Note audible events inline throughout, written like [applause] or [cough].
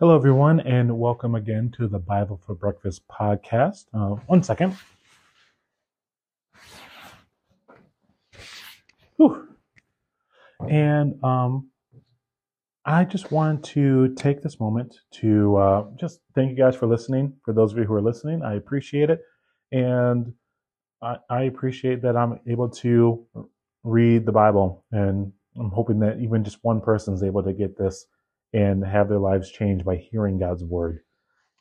Hello, everyone, and welcome again to the Bible for Breakfast podcast. Uh, one second. Whew. And um, I just want to take this moment to uh, just thank you guys for listening. For those of you who are listening, I appreciate it. And I, I appreciate that I'm able to read the Bible. And I'm hoping that even just one person is able to get this and have their lives changed by hearing God's word.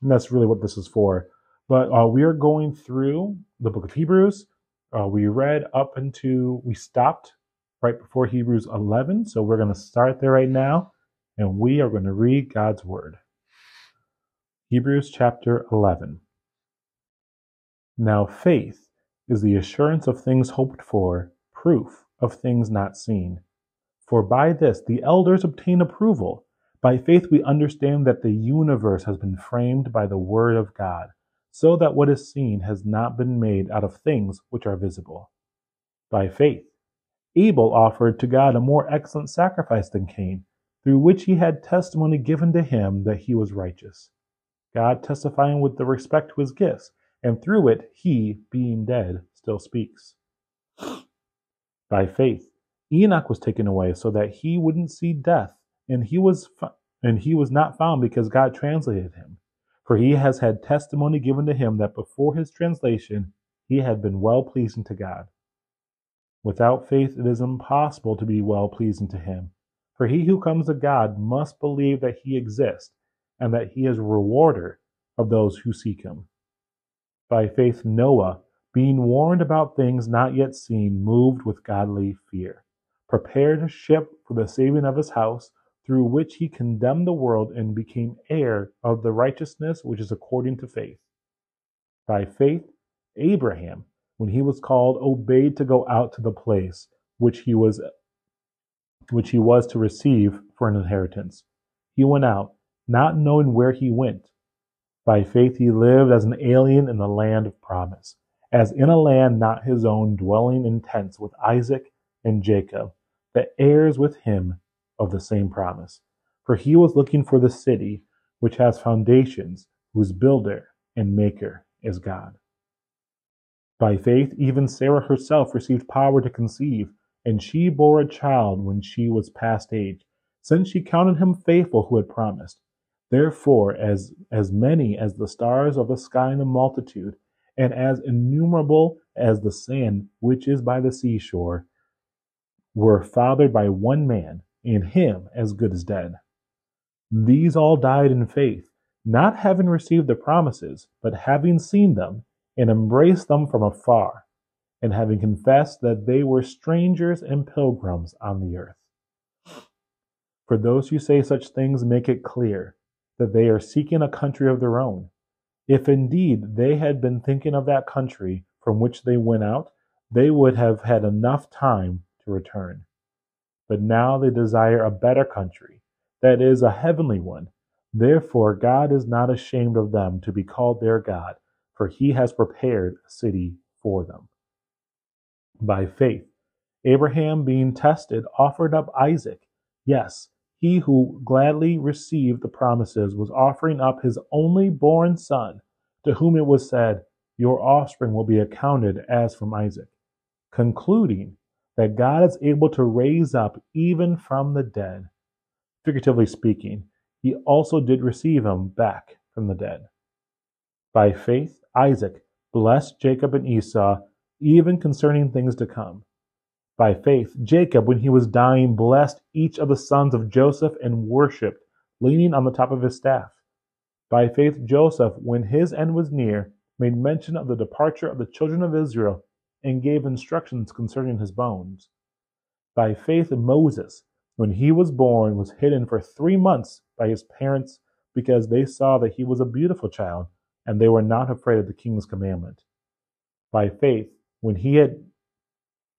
And that's really what this is for. But uh, we are going through the book of Hebrews. Uh, we read up into, we stopped right before Hebrews 11. So we're going to start there right now and we are going to read God's word. Hebrews chapter 11. Now faith is the assurance of things hoped for, proof of things not seen. For by this the elders obtain approval. By faith we understand that the universe has been framed by the word of God, so that what is seen has not been made out of things which are visible. By faith, Abel offered to God a more excellent sacrifice than Cain, through which he had testimony given to him that he was righteous. God testifying with the respect to his gifts, and through it he, being dead, still speaks. By faith, Enoch was taken away so that he wouldn't see death and he was and he was not found because God translated him. For he has had testimony given to him that before his translation he had been well pleasing to God. Without faith it is impossible to be well pleasing to him. For he who comes to God must believe that he exists and that he is a rewarder of those who seek him. By faith Noah, being warned about things not yet seen, moved with godly fear, prepared a ship for the saving of his house through which he condemned the world and became heir of the righteousness which is according to faith. By faith, Abraham, when he was called, obeyed to go out to the place which he was which he was to receive for an inheritance. He went out, not knowing where he went. By faith he lived as an alien in the land of promise, as in a land not his own, dwelling in tents with Isaac and Jacob, the heirs with him of the same promise. For he was looking for the city which has foundations, whose builder and maker is God. By faith, even Sarah herself received power to conceive, and she bore a child when she was past age, since she counted him faithful who had promised. Therefore, as, as many as the stars of the sky in the multitude, and as innumerable as the sand which is by the seashore, were fathered by one man, and him as good as dead. These all died in faith, not having received the promises, but having seen them, and embraced them from afar, and having confessed that they were strangers and pilgrims on the earth. For those who say such things make it clear that they are seeking a country of their own. If indeed they had been thinking of that country from which they went out, they would have had enough time to return. But now they desire a better country, that is, a heavenly one. Therefore, God is not ashamed of them to be called their God, for he has prepared a city for them. By faith, Abraham, being tested, offered up Isaac. Yes, he who gladly received the promises was offering up his only born son, to whom it was said, Your offspring will be accounted as from Isaac, concluding that God is able to raise up even from the dead. Figuratively speaking, he also did receive him back from the dead. By faith, Isaac blessed Jacob and Esau, even concerning things to come. By faith, Jacob, when he was dying, blessed each of the sons of Joseph and worshipped, leaning on the top of his staff. By faith, Joseph, when his end was near, made mention of the departure of the children of Israel and gave instructions concerning his bones. By faith, Moses, when he was born, was hidden for three months by his parents because they saw that he was a beautiful child and they were not afraid of the king's commandment. By faith, when he had,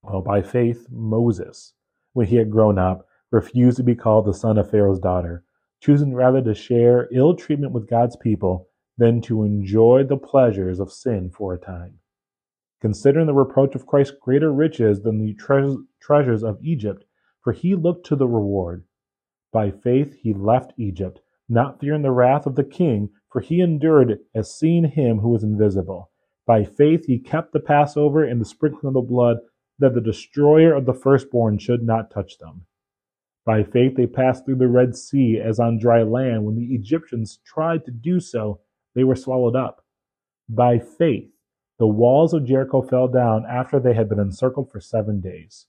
well, by faith, Moses, when he had grown up, refused to be called the son of Pharaoh's daughter, choosing rather to share ill treatment with God's people than to enjoy the pleasures of sin for a time considering the reproach of Christ greater riches than the tre- treasures of Egypt, for he looked to the reward. By faith he left Egypt, not fearing the wrath of the king, for he endured as seeing him who was invisible. By faith he kept the Passover and the sprinkling of the blood, that the destroyer of the firstborn should not touch them. By faith they passed through the Red Sea as on dry land. When the Egyptians tried to do so, they were swallowed up. By faith the walls of Jericho fell down after they had been encircled for seven days.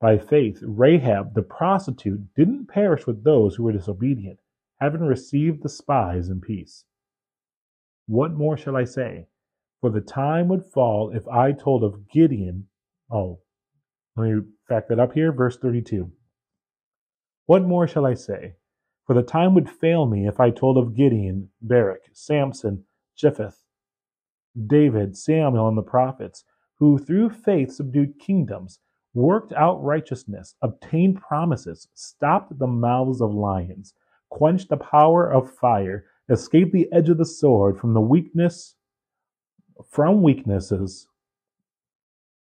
By faith, Rahab the prostitute didn't perish with those who were disobedient, having received the spies in peace. What more shall I say? For the time would fall if I told of Gideon. Oh, let me back that up here, verse 32. What more shall I say? For the time would fail me if I told of Gideon, Barak, Samson, Jephthah, David, Samuel, and the prophets, who through faith subdued kingdoms worked out righteousness, obtained promises, stopped the mouths of lions, quenched the power of fire, escaped the edge of the sword from the weakness from weaknesses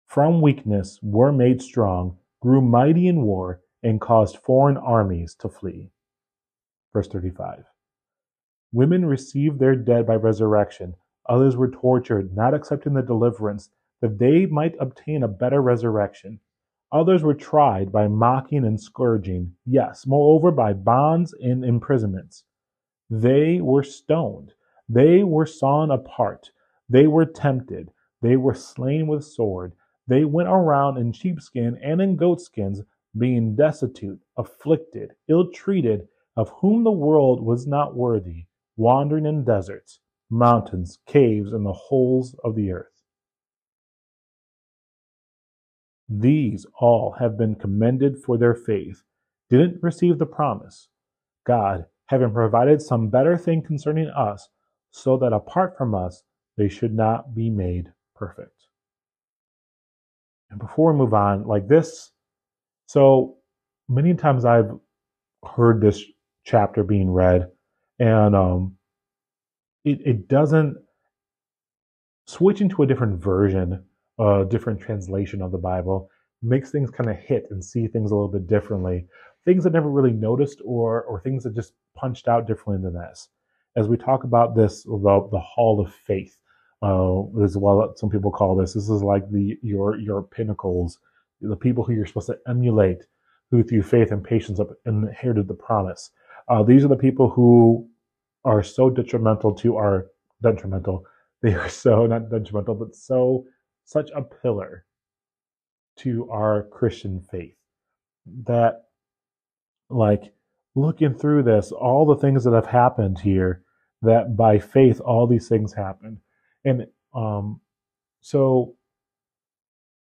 from weakness were made strong, grew mighty in war, and caused foreign armies to flee. Verse 35. Women received their dead by resurrection. Others were tortured, not accepting the deliverance, that they might obtain a better resurrection. Others were tried by mocking and scourging, yes, moreover, by bonds and imprisonments. They were stoned. They were sawn apart. They were tempted. They were slain with sword. They went around in sheepskin and in goatskins, being destitute, afflicted, ill treated, of whom the world was not worthy, wandering in deserts, mountains, caves, and the holes of the earth. These all have been commended for their faith, didn't receive the promise. God, having provided some better thing concerning us, so that apart from us they should not be made perfect. And before we move on, like this, so many times I've heard this chapter being read, and um, it, it doesn't switch into a different version a different translation of the Bible makes things kind of hit and see things a little bit differently. Things I never really noticed, or or things that just punched out differently than this. As we talk about this, the, the Hall of Faith, uh, is some people call this. This is like the your your pinnacles, the people who you're supposed to emulate, who through faith and patience inherited the promise. Uh, these are the people who are so detrimental to our detrimental. [laughs] They are so not detrimental, but so such a pillar to our Christian faith that, like, looking through this, all the things that have happened here, that by faith, all these things happen. And um, so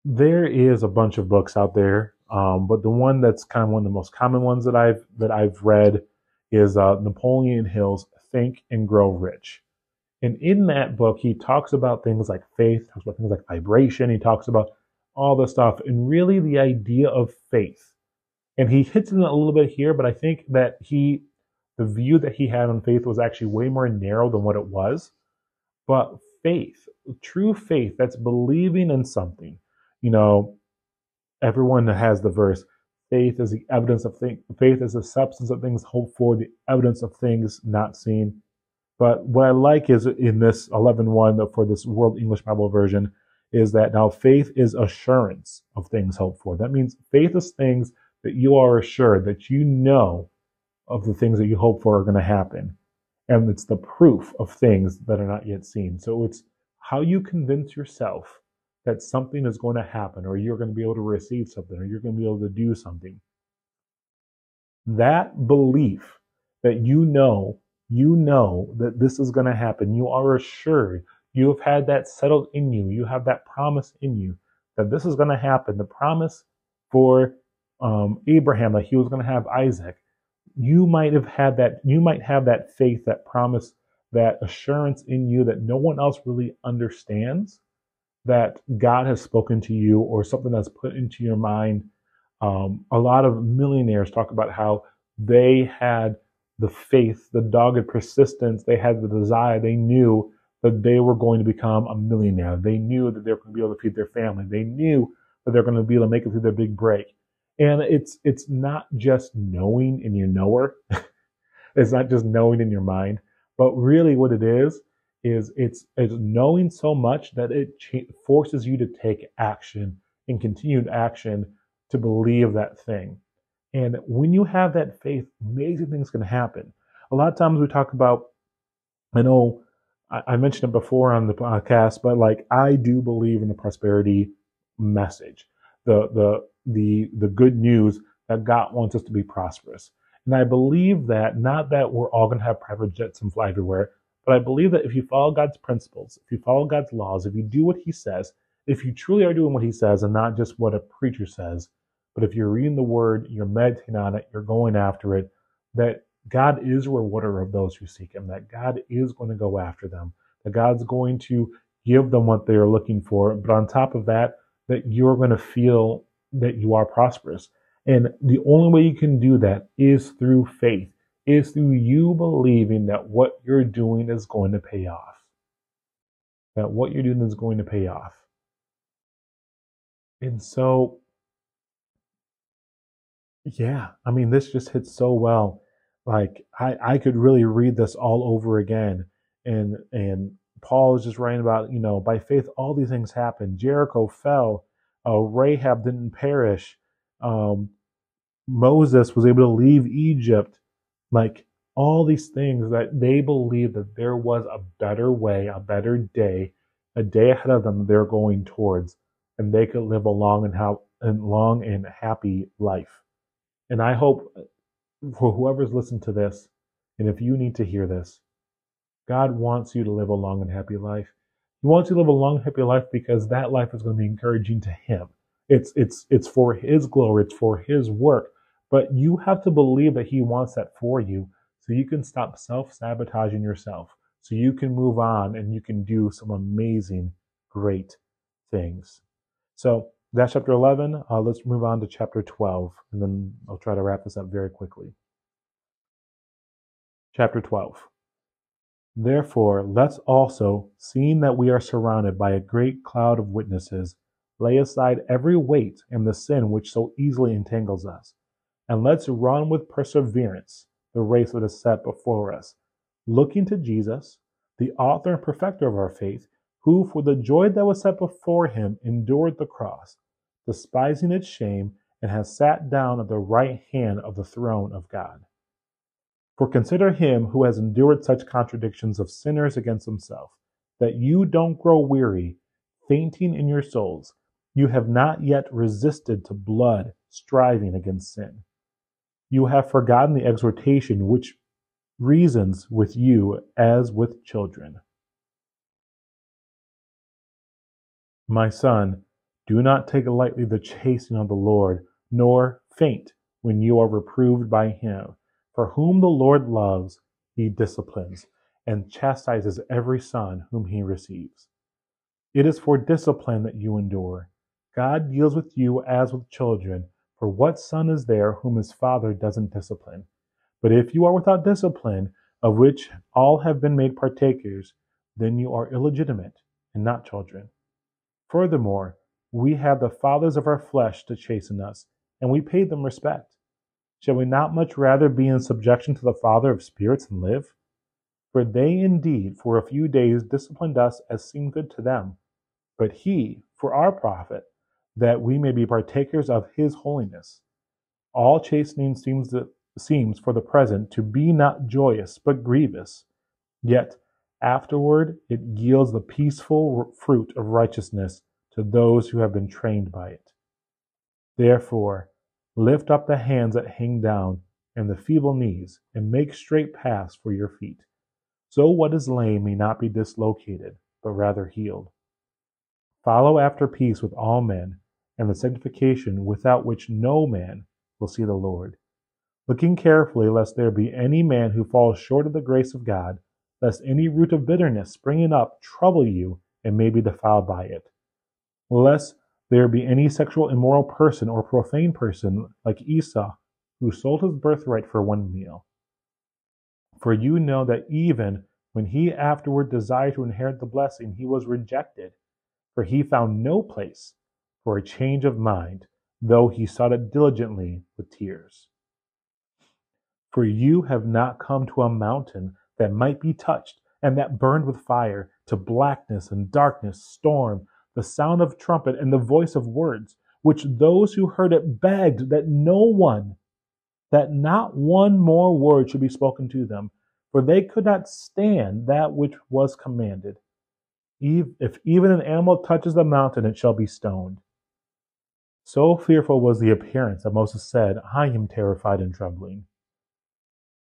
there is a bunch of books out there, um, but the one that's kind of one of the most common ones that I've that I've read is uh, Napoleon Hill's Think and Grow Rich. And in that book, he talks about things like faith, talks about things like vibration, he talks about all this stuff, and really the idea of faith. And he hits it a little bit here, but I think that he, the view that he had on faith was actually way more narrow than what it was. But faith, true faith, that's believing in something. You know, everyone has the verse, faith is the evidence of things, faith is the substance of things hoped for, the evidence of things not seen. But what I like is in this 11.1 for this World English Bible version is that now faith is assurance of things hoped for. That means faith is things that you are assured that you know of the things that you hope for are going to happen. And it's the proof of things that are not yet seen. So it's how you convince yourself that something is going to happen or you're going to be able to receive something or you're going to be able to do something. That belief that you know you know that this is going to happen. You are assured. You have had that settled in you. You have that promise in you that this is going to happen. The promise for um, Abraham that he was going to have Isaac. You might have had that. You might have that faith, that promise, that assurance in you that no one else really understands. That God has spoken to you, or something that's put into your mind. Um, a lot of millionaires talk about how they had the faith, the dogged persistence, they had the desire, they knew that they were going to become a millionaire. They knew that they were going to be able to feed their family. They knew that they're going to be able to make it through their big break. And it's it's not just knowing in your knower, [laughs] it's not just knowing in your mind, but really what it is is it's it's knowing so much that it forces you to take action and continued action to believe that thing. And when you have that faith, amazing things can happen. A lot of times we talk about, I know I, I mentioned it before on the podcast, but like I do believe in the prosperity message, the the the the good news that God wants us to be prosperous. And I believe that not that we're all going to have private jets and fly everywhere, but I believe that if you follow God's principles, if you follow God's laws, if you do what He says, if you truly are doing what He says and not just what a preacher says, but if you're reading the Word, you're meditating on it, you're going after it, that God is a rewarder of those who seek Him, that God is going to go after them, that God's going to give them what they are looking for. But on top of that, that you're going to feel that you are prosperous. And the only way you can do that is through faith, is through you believing that what you're doing is going to pay off. That what you're doing is going to pay off. And so, yeah, I mean, this just hits so well. Like, I, I could really read this all over again. And, and Paul is just writing about, you know, by faith, all these things happened. Jericho fell. Uh, Rahab didn't perish. Um, Moses was able to leave Egypt. Like all these things that they believe that there was a better way, a better day, a day ahead of them they're going towards, and they could live a long and, ha- and long and happy life. And I hope uh, for whoever's listened to this, and if you need to hear this, God wants you to live a long and happy life. He wants you to live a long, happy life because that life is going to be encouraging to Him. It's it's it's for His glory. It's for His work. But you have to believe that He wants that for you so you can stop self sabotaging yourself, so you can move on and you can do some amazing, great things. So that's chapter 11. Uh, let's move on to chapter 12, and then I'll try to wrap this up very quickly. Chapter 12. Therefore, let's also, seeing that we are surrounded by a great cloud of witnesses, lay aside every weight and the sin which so easily entangles us and let's run with perseverance the race that is set before us, looking to Jesus, the author and perfecter of our faith, who, for the joy that was set before him, endured the cross, despising its shame, and has sat down at the right hand of the throne of God. For consider him who has endured such contradictions of sinners against himself, that you don't grow weary, fainting in your souls. You have not yet resisted to blood, striving against sin. You have forgotten the exhortation which reasons with you as with children. My son, do not take lightly the chastening of the Lord, nor faint when you are reproved by him. For whom the Lord loves, he disciplines, and chastises every son whom he receives. It is for discipline that you endure. God deals with you as with children. For what son is there whom his father doesn't discipline? But if you are without discipline, of which all have been made partakers, then you are illegitimate and not children. Furthermore, we have the fathers of our flesh to chasten us, and we pay them respect. Shall we not much rather be in subjection to the Father of spirits and live? For they indeed for a few days disciplined us as seemed good to them, but he, for our profit, that we may be partakers of his holiness. All chastening seems, to, seems for the present to be not joyous, but grievous. Yet afterward it yields the peaceful fruit of righteousness to those who have been trained by it. Therefore, lift up the hands that hang down and the feeble knees, and make straight paths for your feet. So what is lame may not be dislocated, but rather healed. Follow after peace with all men and the sanctification without which no man will see the Lord. Looking carefully, lest there be any man who falls short of the grace of God, lest any root of bitterness springing up trouble you and may be defiled by it. Lest there be any sexual immoral person or profane person like Esau, who sold his birthright for one meal. For you know that even when he afterward desired to inherit the blessing, he was rejected, for he found no place for a change of mind, though he sought it diligently with tears. For you have not come to a mountain that might be touched, and that burned with fire, to blackness and darkness, storm, the sound of trumpet, and the voice of words, which those who heard it begged that no one, that not one more word should be spoken to them, for they could not stand that which was commanded. If even an animal touches the mountain, it shall be stoned. So fearful was the appearance that Moses said, I am terrified and trembling.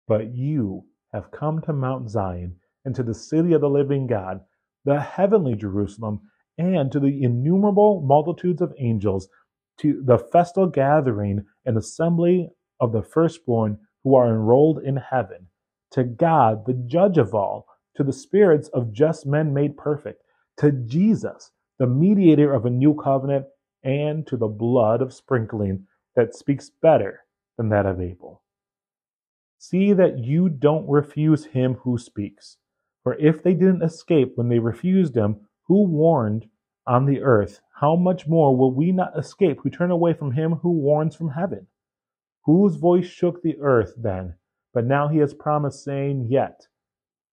But you have come to Mount Zion and to the city of the living God, the heavenly Jerusalem, and to the innumerable multitudes of angels, to the festal gathering and assembly of the firstborn who are enrolled in heaven, to God, the judge of all, to the spirits of just men made perfect, to Jesus, the mediator of a new covenant, and to the blood of sprinkling that speaks better than that of Abel. See that you don't refuse him who speaks. For if they didn't escape when they refused him, who warned on the earth, how much more will we not escape who turn away from him who warns from heaven? Whose voice shook the earth then? But now he has promised, saying, Yet,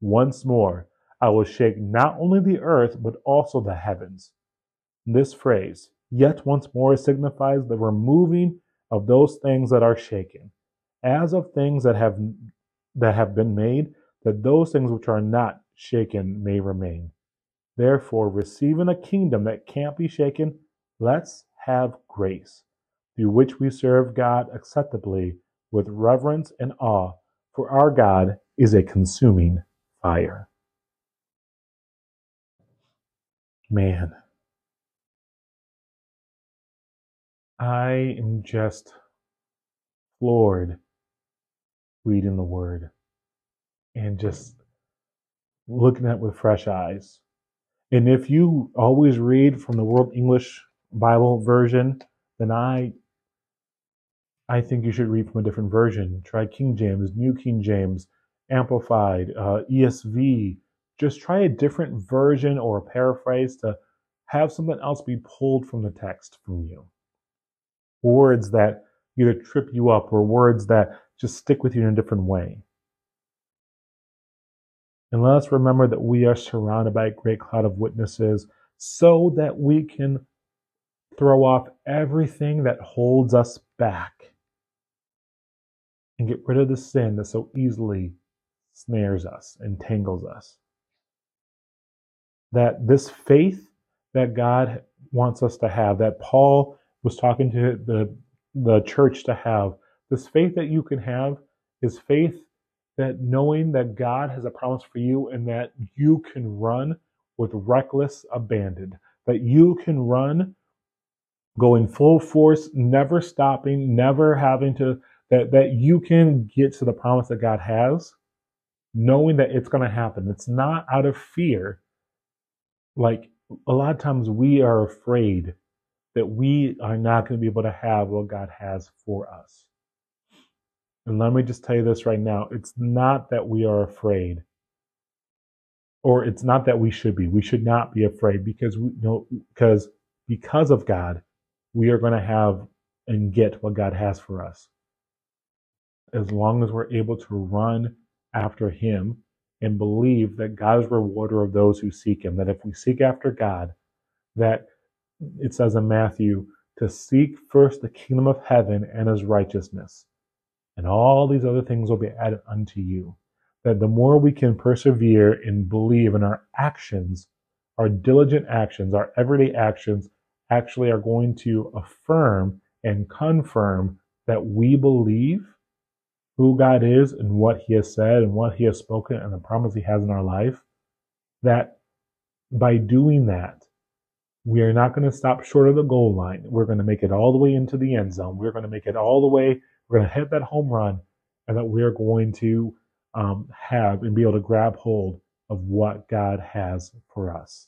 once more, I will shake not only the earth, but also the heavens. This phrase, yet once more, signifies the removing of those things that are shaken as of things that have that have been made, that those things which are not shaken may remain. Therefore, receiving a kingdom that can't be shaken, let's have grace, through which we serve God acceptably with reverence and awe, for our God is a consuming fire. Man, I am just floored reading the word and just looking at it with fresh eyes. And if you always read from the World English Bible version, then I I think you should read from a different version. Try King James, New King James, Amplified, uh, ESV. Just try a different version or a paraphrase to have something else be pulled from the text from you. Words that either trip you up or words that just stick with you in a different way. And let us remember that we are surrounded by a great cloud of witnesses so that we can throw off everything that holds us back and get rid of the sin that so easily snares us, entangles us. That this faith that God wants us to have, that Paul was talking to the, the church to have, this faith that you can have is faith that knowing that God has a promise for you and that you can run with reckless abandon, that you can run going full force, never stopping, never having to, that, that you can get to the promise that God has, knowing that it's going to happen. It's not out of fear. Like a lot of times we are afraid that we are not going to be able to have what God has for us. And let me just tell you this right now it's not that we are afraid, or it's not that we should be. We should not be afraid because we know, because, because of God, we are going to have and get what God has for us. As long as we're able to run after Him and believe that God is rewarder of those who seek Him, that if we seek after God, that it says in Matthew, to seek first the kingdom of heaven and his righteousness and all these other things will be added unto you. That the more we can persevere and believe in our actions, our diligent actions, our everyday actions, actually are going to affirm and confirm that we believe who God is and what He has said and what He has spoken and the promise He has in our life. That by doing that, we are not going to stop short of the goal line. We're going to make it all the way into the end zone. We're going to make it all the way we're going to hit that home run and that we're going to um, have and be able to grab hold of what God has for us.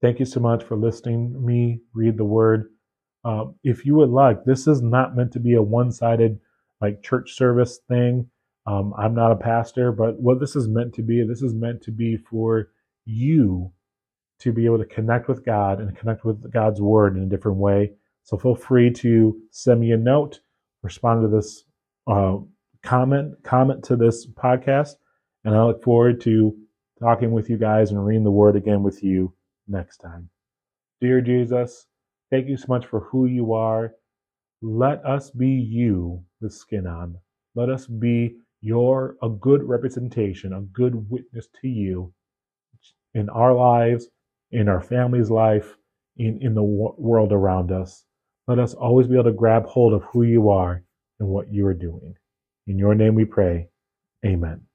Thank you so much for listening me read the word. Um, if you would like, this is not meant to be a one sided like church service thing. Um, I'm not a pastor, but what this is meant to be, this is meant to be for you to be able to connect with God and connect with God's word in a different way. So feel free to send me a note, respond to this uh, comment comment to this podcast, and I look forward to talking with you guys and reading the Word again with you next time. Dear Jesus, thank you so much for who you are. Let us be you with skin on. Let us be your a good representation, a good witness to you in our lives, in our family's life, in, in the world around us. Let us always be able to grab hold of who you are and what you are doing. In your name we pray. Amen.